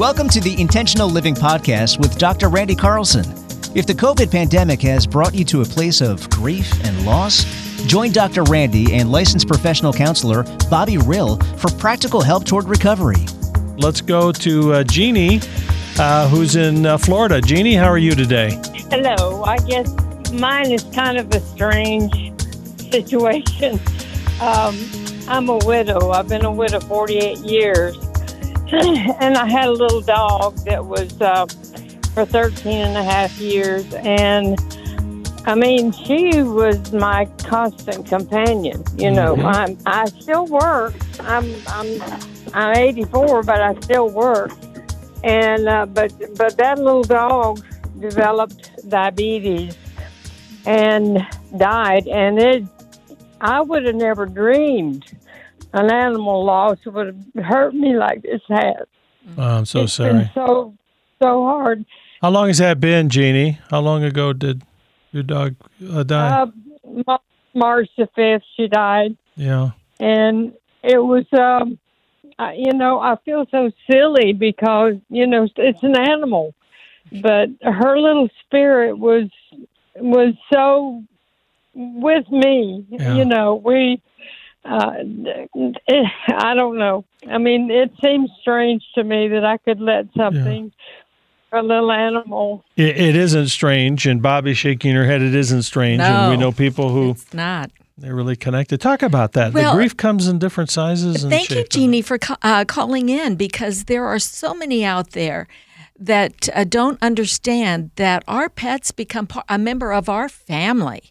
Welcome to the Intentional Living Podcast with Dr. Randy Carlson. If the COVID pandemic has brought you to a place of grief and loss, join Dr. Randy and licensed professional counselor Bobbie Rill for practical help toward recovery. Let's go to uh, Jeannie, uh, who's in uh, Florida. Jeannie, how are you today? Hello. I guess mine is kind of a strange situation. Um, I'm a widow. I've been a widow 48 years. and I had a little dog that was uh, for 13 and a half years. And I mean, she was my constant companion. You know, Mhm. I'm, I still work. I'm, I'm, I'm 84, but I still work. And, uh, but, but that little dog developed diabetes and died. And it, I would have never dreamed an animal loss would have hurt me like this has. Oh, I'm so It's sorry. been so, so hard. How long has that been, Jeannie? How long ago did your dog uh, die? Uh, March the 5th, she died. yeah. And it was, um, I, you know, I feel so silly because, you know, it's an animal. But her little spirit was was so with me. Yeah. You know, we. Uh, I don't know. I mean, it seems strange to me that I could let something, a little animal, It, it isn't strange, and Bobbie's shaking her head. It isn't strange, and we know people who It's not. they're really connected. Talk about that. Well, the grief comes in different sizes. And Thank you. Jeannie, for uh, calling in because there are so many out there that uh, don't understand that our pets become a member of our family.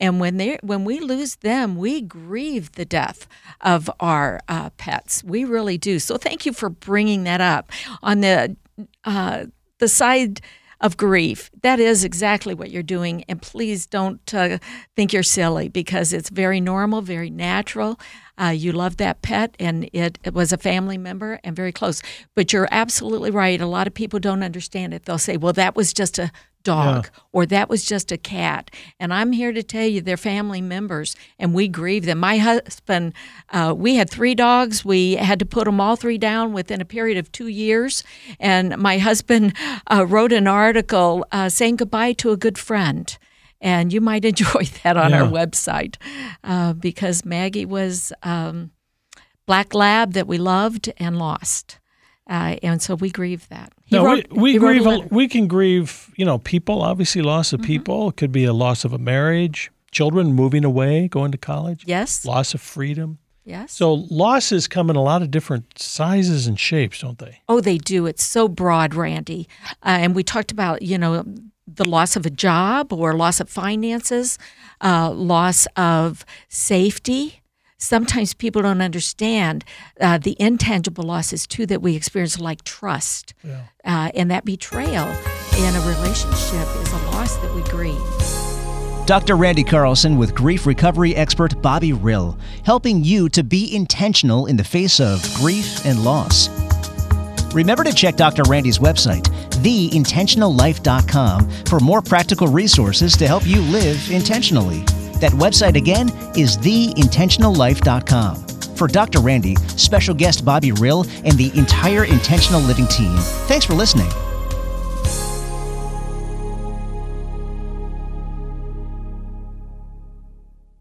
And when they when we lose them, we grieve the death of our uh, pets. We really do. So thank you for bringing that up. On the uh, the side of grief, that is exactly what you're doing. And please don't uh, think you're silly because it's very normal, very natural. Uh, you love that pet, and it, it was a family member and very close. But you're absolutely right. A lot of people don't understand it. They'll say, well, that was just a dog or that was just a cat. And I'm here to tell you they're family members and we grieve them. My husband, uh, we had three dogs. We had to put them all three down within a period of two years. And my husband uh, wrote an article uh, saying goodbye to a good friend. And you might enjoy that on our website uh, because Maggie was um, black lab that we loved and lost. Uh, and so we grieve that. He No, wrote- we, we he wrote a grieve. a- we can grieve. You know, people. Obviously, loss of people. It could be a loss of a marriage, children moving away, going to college, Yes. loss of freedom. Yes. So losses come in a lot of different sizes and shapes, don't they? Oh, they do. It's so broad, Randy. Uh, and we talked about, you know, the loss of a job or loss of finances, uh, loss of safety. Sometimes people don't understand uh, the intangible losses too that we experience, like trust, uh, and that betrayal in a relationship is a loss that we grieve. Dr. Randy Carlson with grief recovery expert Bobbie Rill, helping you to be intentional in the face of grief and loss. Remember to check Dr. Randy's website, theintentionallife.com, for more practical resources to help you live intentionally. That website again is theintentionallife.com. For Dr. Randy, special guest Bobbie Rill, and the entire Intentional Living team, thanks for listening.